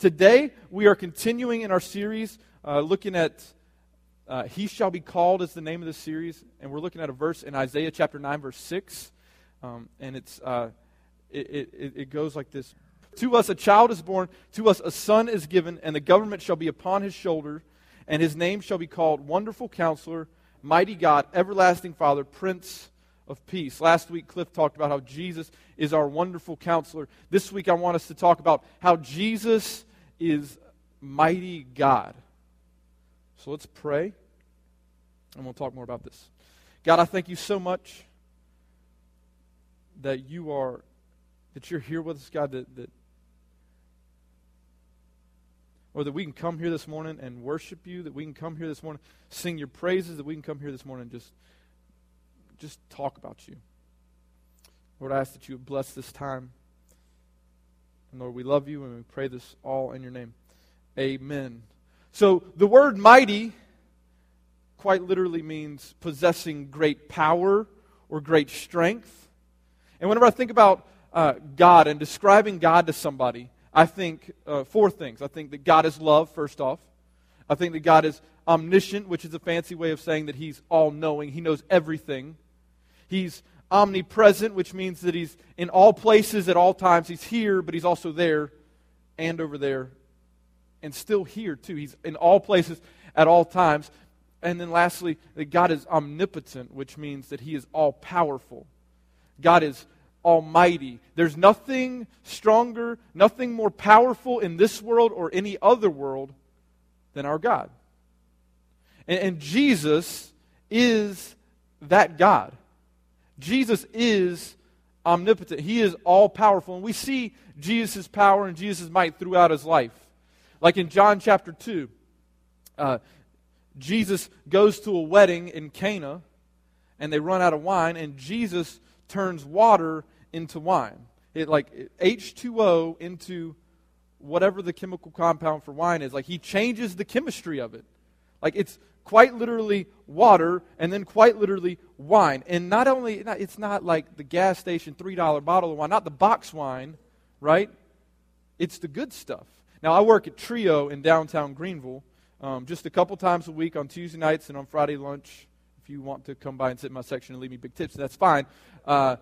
today, we are continuing in our series uh, looking at uh, He Shall Be Called, is the name of the series. And we're looking at a verse in Isaiah chapter 9, verse 6. Um, and it's, uh, it, it, it goes like this To us a child is born, to us a son is given, and the government shall be upon his shoulder, and his name shall be called Wonderful Counselor, Mighty God, Everlasting Father, Prince of Peace. Last week, Cliff talked about how Jesus is our wonderful counselor. This week, I want us to talk about how Jesus is mighty God. So let's pray, and we'll talk more about this. God, I thank you so much that you are, that you're here with us, God, that, that or that we can come here this morning and worship you, that we can come here this morning, sing your praises, that we can come here this morning and just, just talk about you. Lord, I ask that you bless this time. And Lord, we love you and we pray this all in your name. Amen. So the word mighty quite literally means possessing great power or great strength. And whenever I think about uh, God and describing God to somebody, I think uh, four things. I think that God is love, first off. I think that God is omniscient, which is a fancy way of saying that He's all knowing, He knows everything. He's omnipresent, which means that He's in all places at all times. He's here, but He's also there and over there and still here, too. He's in all places at all times. And then lastly, that God is omnipotent, which means that He is all powerful. God is Almighty. There's nothing stronger, nothing more powerful in this world or any other world than our God. And, and Jesus is that God. Jesus is omnipotent. He is all powerful. And we see Jesus' power and Jesus' might throughout his life. Like in John chapter 2, uh, Jesus goes to a wedding in Cana and they run out of wine, and Jesus turns water into wine. It like H2O into whatever the chemical compound for wine is. Like he changes the chemistry of it. Like it's quite literally water and then quite literally wine. And not only it's not like the gas station $3 bottle of wine, not the box wine, right? It's the good stuff. Now I work at Trio in downtown Greenville. Um, just a couple times a week on Tuesday nights and on Friday lunch. If you want to come by and sit in my section and leave me big tips, that's fine. Uh,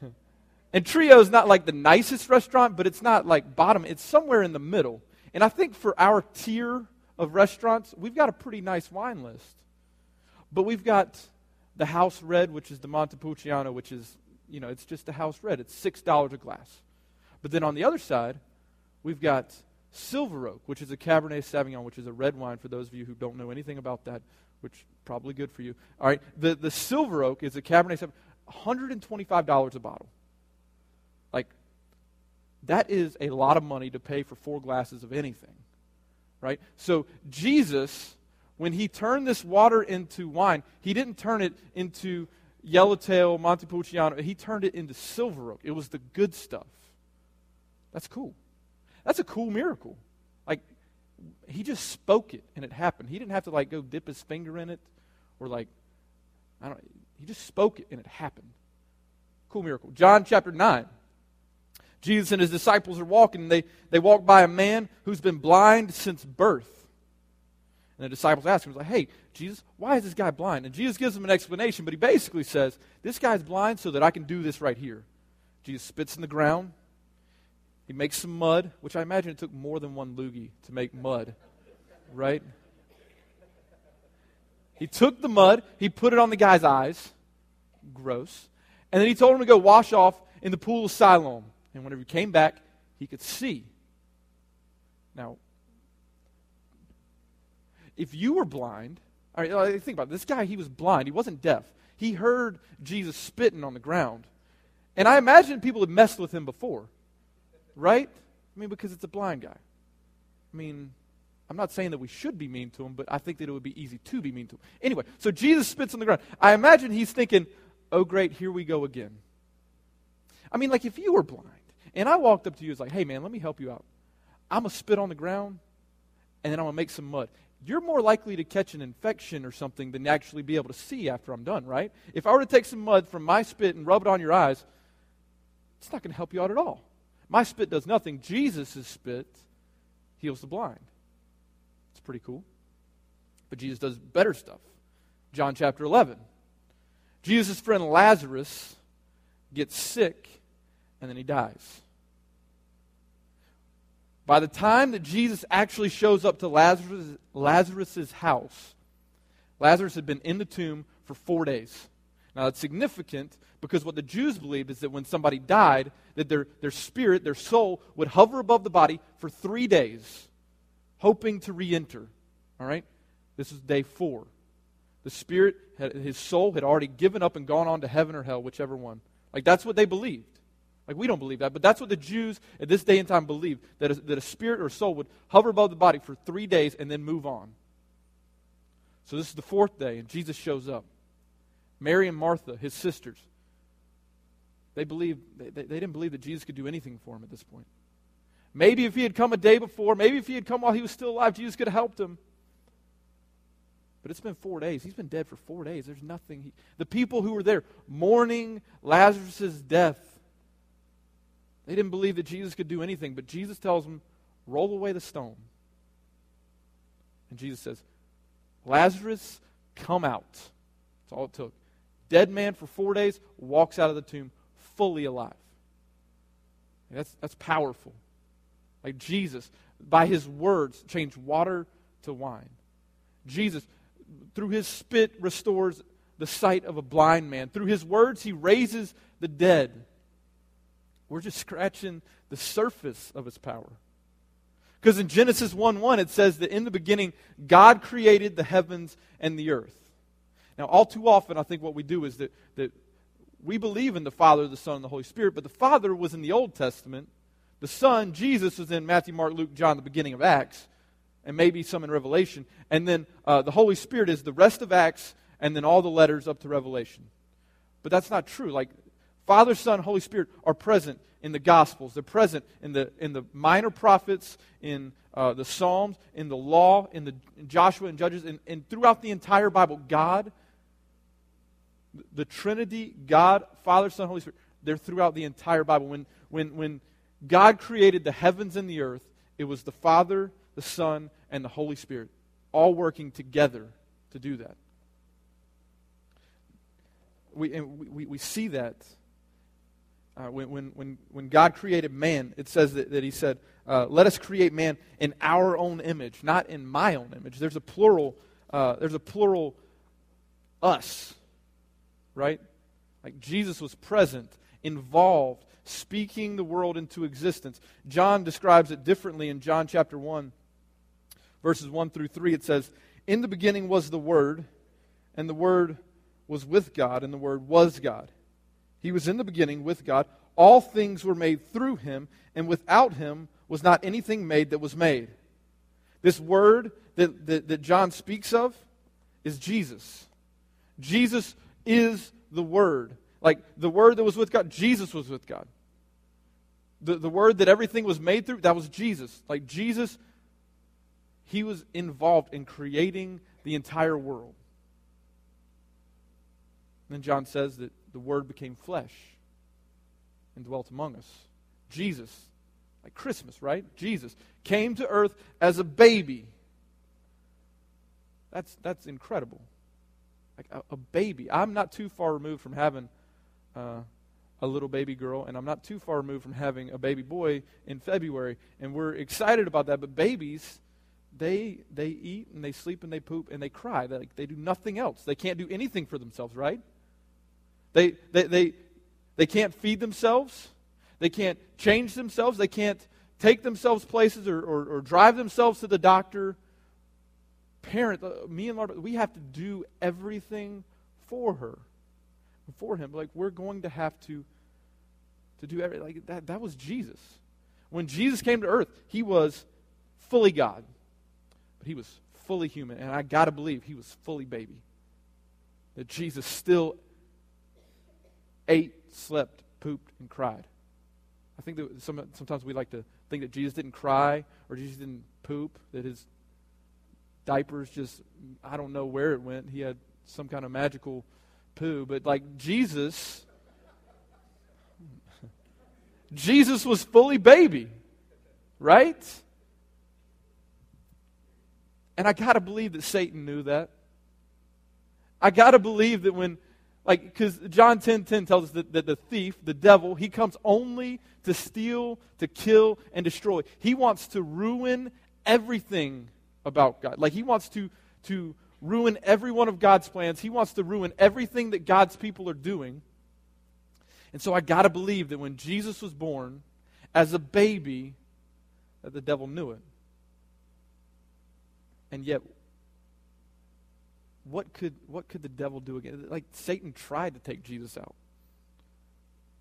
and Trio is not like the nicest restaurant, but it's not like bottom. It's somewhere in the middle. And I think for our tier of restaurants, we've got a pretty nice wine list. But we've got the House Red, which is the Montepulciano, which is, you know, it's just a House Red. It's $6 a glass. But then on the other side, we've got Silver Oak, which is a Cabernet Sauvignon, which is a red wine for those of you who don't know anything about that, which probably good for you. All right, the, the Silver Oak is a Cabernet Sauvignon, $125 a bottle. Like, that is a lot of money to pay for four glasses of anything, right? So, Jesus, when he turned this water into wine, he didn't turn it into Yellowtail, Montepulciano. He turned it into Silver Oak. It was the good stuff. That's cool. That's a cool miracle. Like, he just spoke it and it happened. He didn't have to, like, go dip his finger in it or, like, I don't He just spoke it and it happened. Cool miracle. John chapter 9. Jesus and his disciples are walking, and they, they walk by a man who's been blind since birth. And the disciples ask him, like, hey, Jesus, why is this guy blind? And Jesus gives them an explanation, but he basically says, this guy's blind so that I can do this right here. Jesus spits in the ground. He makes some mud, which I imagine it took more than one loogie to make mud, right? He took the mud, he put it on the guy's eyes. Gross. And then he told him to go wash off in the pool of Siloam. And whenever he came back, he could see. Now, if you were blind, all right, think about it. This guy, he was blind. He wasn't deaf. He heard Jesus spitting on the ground. And I imagine people had messed with him before, right? I mean, because it's a blind guy. I mean, I'm not saying that we should be mean to him, but I think that it would be easy to be mean to him. Anyway, so Jesus spits on the ground. I imagine he's thinking, oh, great, here we go again. I mean, like if you were blind, and I walked up to you and was like, hey, man, let me help you out. I'm going to spit on the ground, and then I'm going to make some mud. You're more likely to catch an infection or something than actually be able to see after I'm done, right? If I were to take some mud from my spit and rub it on your eyes, it's not going to help you out at all. My spit does nothing. Jesus' spit heals the blind. It's pretty cool. But Jesus does better stuff. John chapter 11. Jesus' friend Lazarus gets sick and then he dies. By the time that Jesus actually shows up to Lazarus' Lazarus's house, Lazarus had been in the tomb for four days. Now that's significant because what the Jews believed is that when somebody died, that their, their spirit, their soul, would hover above the body for three days, hoping to re-enter. All right? This is day four. The spirit, had, his soul had already given up and gone on to heaven or hell, whichever one. Like that's what they believed. Like we don't believe that, but that's what the Jews at this day and time believed that a, that a spirit or soul would hover above the body for three days and then move on. So this is the fourth day, and Jesus shows up. Mary and Martha, his sisters, they believed they, they didn't believe that Jesus could do anything for him at this point. Maybe if he had come a day before, maybe if he had come while he was still alive, Jesus could have helped him. But it's been four days. He's been dead for four days. There's nothing. He, the people who were there mourning Lazarus' death, they didn't believe that Jesus could do anything. But Jesus tells them, roll away the stone. And Jesus says, Lazarus, come out. That's all it took. Dead man for four days, walks out of the tomb fully alive. That's, that's powerful. Like Jesus, by his words, changed water to wine. Jesus, through his spit, restores the sight of a blind man. Through his words, he raises the dead. We're just scratching the surface of his power. Because in Genesis 1 1, it says that in the beginning, God created the heavens and the earth. Now, all too often, I think what we do is that, that we believe in the Father, the Son, and the Holy Spirit, but the Father was in the Old Testament. The Son, Jesus, was in Matthew, Mark, Luke, John, the beginning of Acts, and maybe some in Revelation. And then uh, the Holy Spirit is the rest of Acts and then all the letters up to Revelation. But that's not true. Like, Father, Son, Holy Spirit are present in the Gospels. They're present in the, in the minor prophets, in uh, the Psalms, in the law, in, the, in Joshua and Judges, and, and throughout the entire Bible. God, the Trinity, God, Father, Son, Holy Spirit, they're throughout the entire Bible. When, when, when God created the heavens and the earth, it was the Father, the Son, and the Holy Spirit all working together to do that. We, and we, we see that uh, when, when, when, when God created man, it says that, that He said, uh, Let us create man in our own image, not in my own image. There's a plural, uh, there's a plural us, right? Like Jesus was present, involved, speaking the world into existence. John describes it differently in John chapter 1, verses 1 through 3. It says, In the beginning was the Word, and the Word was with God, and the Word was God. He was in the beginning with God. All things were made through him, and without him was not anything made that was made. This word that, that, that John speaks of is Jesus. Jesus is the Word. Like the Word that was with God, Jesus was with God. The, the Word that everything was made through, that was Jesus. Like Jesus, he was involved in creating the entire world. And then John says that the Word became flesh and dwelt among us. Jesus, like Christmas, right? Jesus came to earth as a baby. That's, that's incredible. Like a, a baby. I'm not too far removed from having uh, a little baby girl, and I'm not too far removed from having a baby boy in February. And we're excited about that. But babies, they, they eat and they sleep and they poop and they cry. They, like, they do nothing else. They can't do anything for themselves, right? They, they, they, they can't feed themselves. They can't change themselves. They can't take themselves places or, or, or drive themselves to the doctor. Parent, uh, me and Laura, we have to do everything for her, for him. Like we're going to have to to do everything. Like that. That was Jesus. When Jesus came to earth, he was fully God, but he was fully human, and I got to believe he was fully baby. That Jesus still ate, slept, pooped, and cried. I think that some, sometimes we like to think that Jesus didn't cry or Jesus didn't poop, that his diapers just, I don't know where it went. He had some kind of magical poo. But like Jesus, Jesus was fully baby, right? And I got to believe that Satan knew that. I got to believe that when, like, because John 10 10 tells us that, that the thief, the devil, he comes only to steal, to kill, and destroy. He wants to ruin everything about God. Like, he wants to, to ruin every one of God's plans. He wants to ruin everything that God's people are doing. And so I got to believe that when Jesus was born as a baby, that the devil knew it. And yet, what could, what could the devil do again? Like Satan tried to take Jesus out,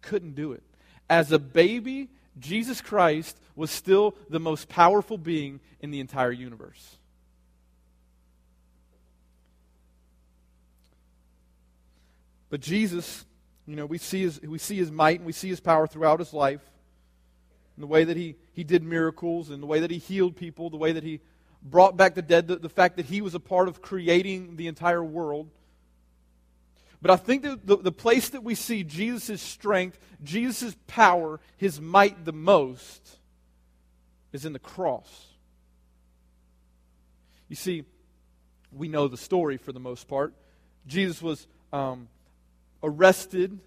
couldn't do it. As a baby, Jesus Christ was still the most powerful being in the entire universe. But Jesus, you know, we see his, we see his might and we see his power throughout his life. In the way that he, he did miracles, and the way that he healed people, the way that he brought back the dead, the, the fact that he was a part of creating the entire world. But I think that the, the place that we see Jesus' strength, Jesus' power, his might the most is in the cross. You see, we know the story for the most part. Jesus was um, arrested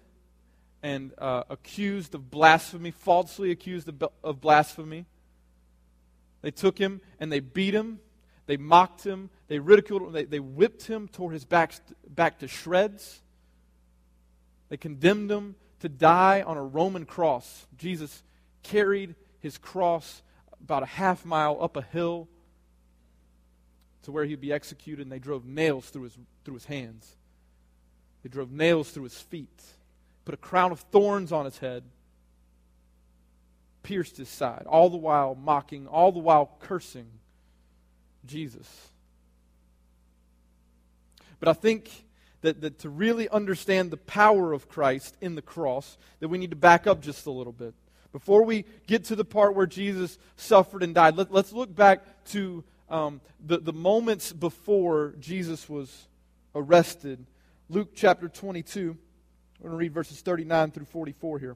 and uh, accused of blasphemy, falsely accused of, of blasphemy. They took him and they beat him. They mocked him. They ridiculed him. They, they whipped him, tore his back, back to shreds. They condemned him to die on a Roman cross. Jesus carried his cross about a half mile up a hill to where he'd be executed, and they drove nails through his, through his hands. They drove nails through his feet, put a crown of thorns on his head pierced his side, all the while mocking, all the while cursing Jesus. But I think that, that to really understand the power of Christ in the cross, that we need to back up just a little bit. Before we get to the part where Jesus suffered and died, let, us look back to um, the, the moments before Jesus was arrested. Luke chapter 22. We're going to read verses 39 through 44 here.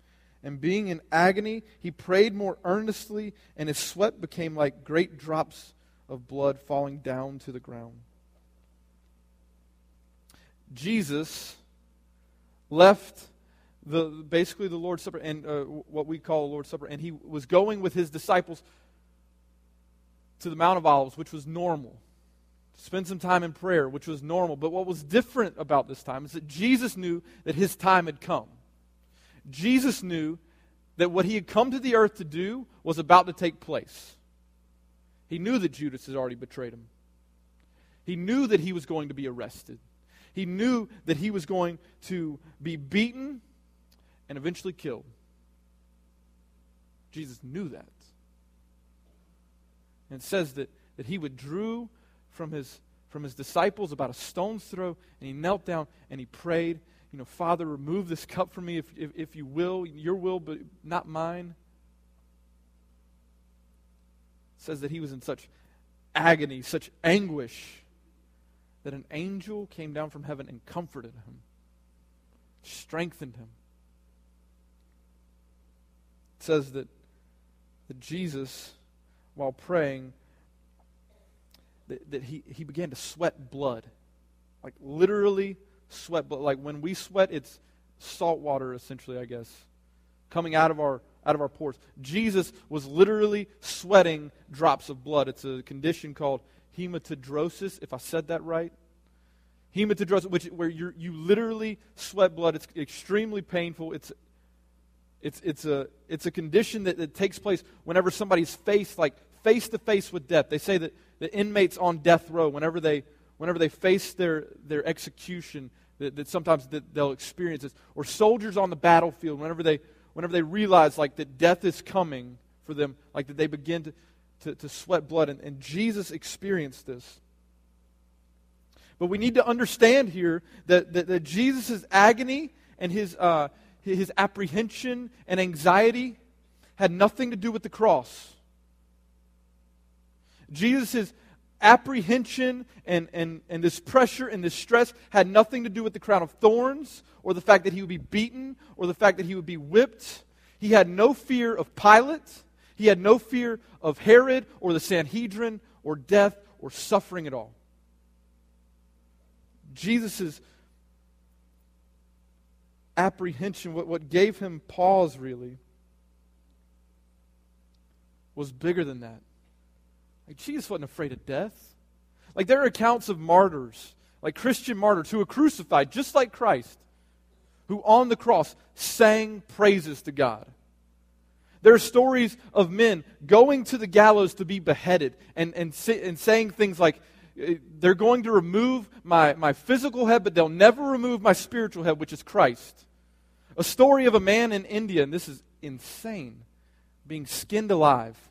And being in agony, he prayed more earnestly, and his sweat became like great drops of blood falling down to the ground. Jesus left the basically the Lord's Supper and uh, what we call the Lord's Supper, and he was going with his disciples to the Mount of Olives, which was normal. To spend some time in prayer, which was normal. But what was different about this time is that Jesus knew that his time had come. Jesus knew that what he had come to the earth to do was about to take place. He knew that Judas had already betrayed him. He knew that he was going to be arrested. He knew that he was going to be beaten and eventually killed. Jesus knew that. And it says that, that he withdrew from his, from his disciples about a stone's throw, and he knelt down and he prayed you know, Father, remove this cup from me if, if, if you will, your will, but not mine. It says that he was in such agony, such anguish, that an angel came down from heaven and comforted him, strengthened him. It says that, that Jesus, while praying, that, that he, he began to sweat blood. Like literally sweat, but like when we sweat, it's salt water essentially, I guess, coming out of our out of our pores. Jesus was literally sweating drops of blood. It's a condition called hematidrosis, if I said that right. Hematidrosis, which where you you literally sweat blood. It's extremely painful. It's it's it's a it's a condition that, that takes place whenever somebody's faced like face to face with death. They say that the inmates on death row, whenever they whenever they face their, their execution, that, that sometimes that they'll experience this. Or soldiers on the battlefield, whenever they, whenever they realize like that death is coming for them, like that they begin to, to, to sweat blood. And, and Jesus experienced this. But we need to understand here that, that, that Jesus' agony and his, uh, his apprehension and anxiety had nothing to do with the cross. Jesus' apprehension and, and, and this pressure and this stress had nothing to do with the crown of thorns or the fact that he would be beaten or the fact that he would be whipped. He had no fear of Pilate. He had no fear of Herod or the Sanhedrin or death or suffering at all. Jesus' apprehension, what, what gave him pause really, was bigger than that. Like, Jesus wasn't afraid of death. Like, there are accounts of martyrs, like Christian martyrs, who were crucified just like Christ, who on the cross sang praises to God. There are stories of men going to the gallows to be beheaded and, and, and saying things like, eh, they're going to remove my, my physical head, but they'll never remove my spiritual head, which is Christ. A story of a man in India, and this is insane, being skinned alive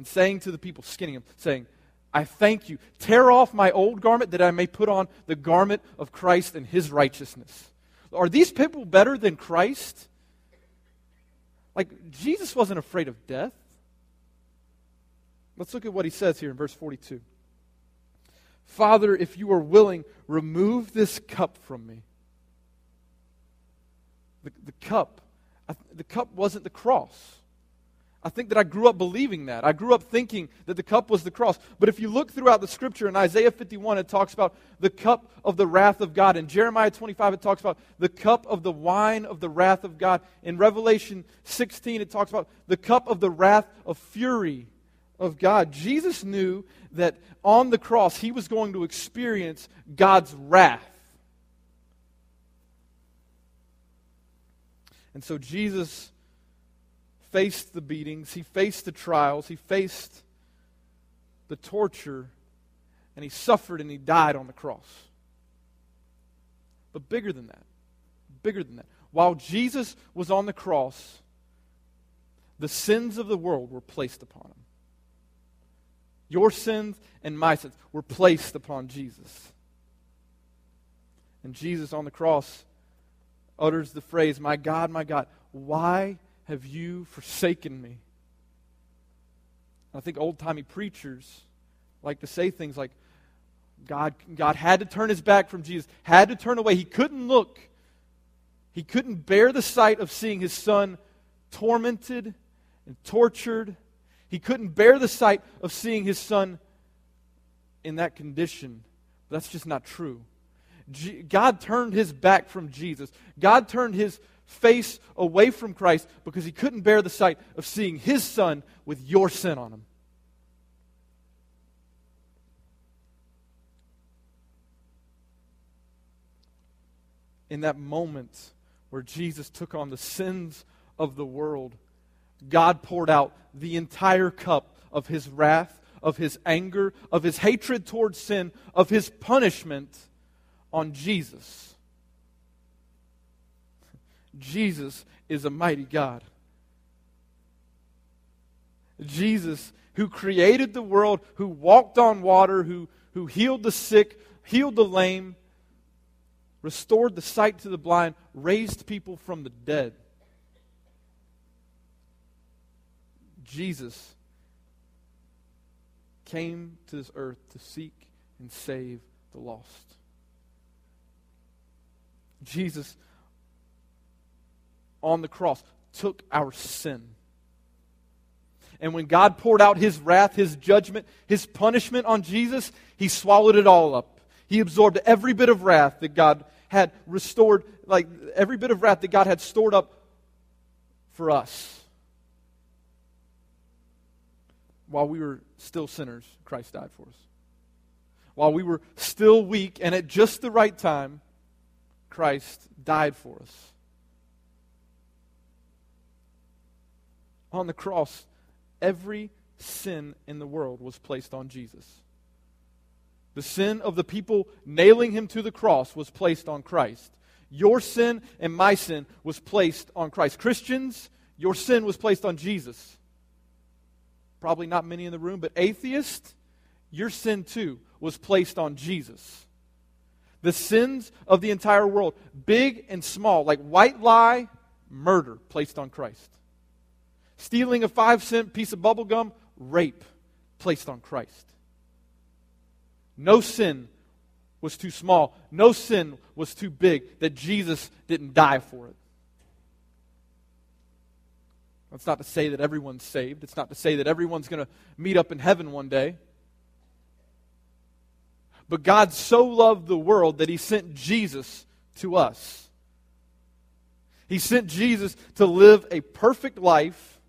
and saying to the people, skinning him, saying, I thank you. Tear off my old garment that I may put on the garment of Christ and his righteousness. Are these people better than Christ? Like, Jesus wasn't afraid of death. Let's look at what he says here in verse 42. Father, if you are willing, remove this cup from me. The, the cup, uh, the cup wasn't the cross. I think that I grew up believing that. I grew up thinking that the cup was the cross. But if you look throughout the scripture in Isaiah 51, it talks about the cup of the wrath of God. In Jeremiah 25, it talks about the cup of the wine of the wrath of God. In Revelation 16, it talks about the cup of the wrath of fury of God. Jesus knew that on the cross, he was going to experience God's wrath. And so Jesus faced the beatings, he faced the trials, he faced the torture, and he suffered and he died on the cross. But bigger than that, bigger than that, while Jesus was on the cross, the sins of the world were placed upon him. Your sins and my sins were placed upon Jesus. And Jesus on the cross utters the phrase, My God, my God, why have you forsaken me? I think old timey preachers like to say things like, God, God had to turn his back from Jesus, had to turn away. He couldn't look. He couldn't bear the sight of seeing his son tormented and tortured. He couldn't bear the sight of seeing his son in that condition. But that's just not true. God turned his back from Jesus. God turned his face away from Christ because he couldn't bear the sight of seeing his son with your sin on him. In that moment where Jesus took on the sins of the world, God poured out the entire cup of his wrath, of his anger, of his hatred towards sin, of his punishment on Jesus. Jesus is a mighty God. Jesus, who created the world, who walked on water, who, who healed the sick, healed the lame, restored the sight to the blind, raised people from the dead. Jesus came to this earth to seek and save the lost. Jesus on the cross took our sin. And when God poured out his wrath, his judgment, his punishment on Jesus, he swallowed it all up. He absorbed every bit of wrath that God had restored, like every bit of wrath that God had stored up for us. While we were still sinners, Christ died for us. While we were still weak and at just the right time, Christ died for us. On the cross, every sin in the world was placed on Jesus. The sin of the people nailing him to the cross was placed on Christ. Your sin and my sin was placed on Christ. Christians, your sin was placed on Jesus. Probably not many in the room, but atheists, your sin too was placed on Jesus. The sins of the entire world, big and small, like white lie, murder, placed on Christ. Stealing a five cent piece of bubble gum, rape, placed on Christ. No sin was too small. No sin was too big that Jesus didn't die for it. That's not to say that everyone's saved. It's not to say that everyone's going to meet up in heaven one day. But God so loved the world that he sent Jesus to us. He sent Jesus to live a perfect life,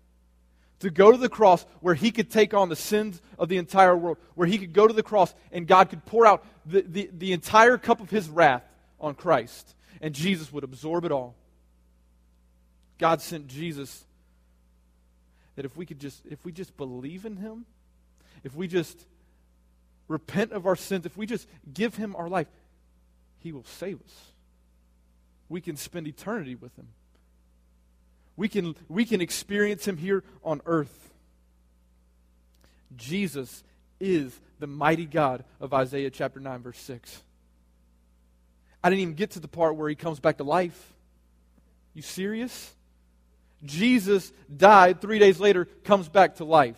to go to the cross where he could take on the sins of the entire world, where he could go to the cross and God could pour out the, the, the entire cup of his wrath on Christ, and Jesus would absorb it all. God sent Jesus that if we could just if we just believe in him, if we just repent of our sins, if we just give him our life, he will save us. We can spend eternity with him. We can, we can experience him here on earth. Jesus is the mighty God of Isaiah chapter 9, verse 6. I didn't even get to the part where he comes back to life. You serious? Jesus died, three days later, comes back to life.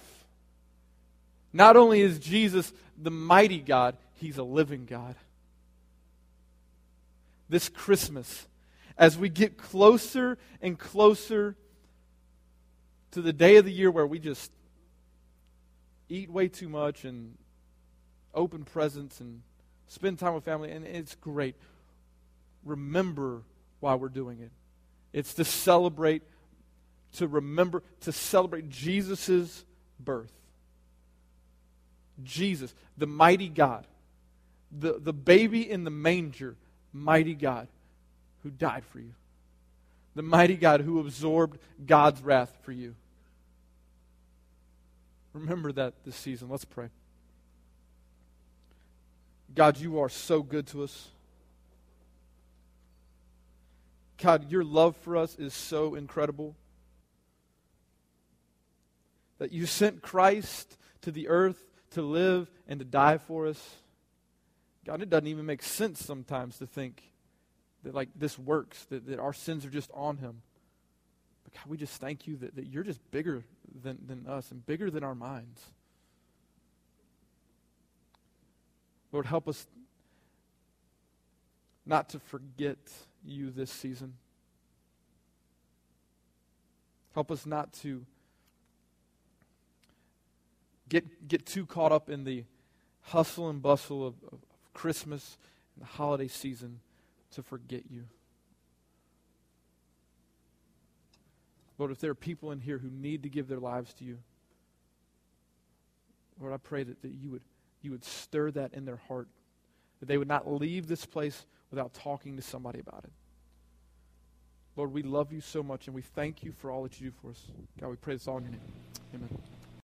Not only is Jesus the mighty God, he's a living God. This Christmas, as we get closer and closer to the day of the year where we just eat way too much and open presents and spend time with family, and it's great. Remember why we're doing it. It's to celebrate, to remember, to celebrate Jesus' birth. Jesus, the mighty God, the, the baby in the manger, mighty God who died for you, the mighty God who absorbed God's wrath for you. Remember that this season. Let's pray. God, you are so good to us. God, your love for us is so incredible that you sent Christ to the earth to live and to die for us. God, it doesn't even make sense sometimes to think that like this works, that, that our sins are just on him. But God, we just thank you that, that you're just bigger than, than us and bigger than our minds. Lord, help us not to forget you this season. Help us not to get, get too caught up in the hustle and bustle of, of Christmas and the holiday season to forget you. Lord, if there are people in here who need to give their lives to you, Lord, I pray that, that you, would, you would stir that in their heart, that they would not leave this place without talking to somebody about it. Lord, we love you so much, and we thank you for all that you do for us. God, we pray this all in your name. Amen.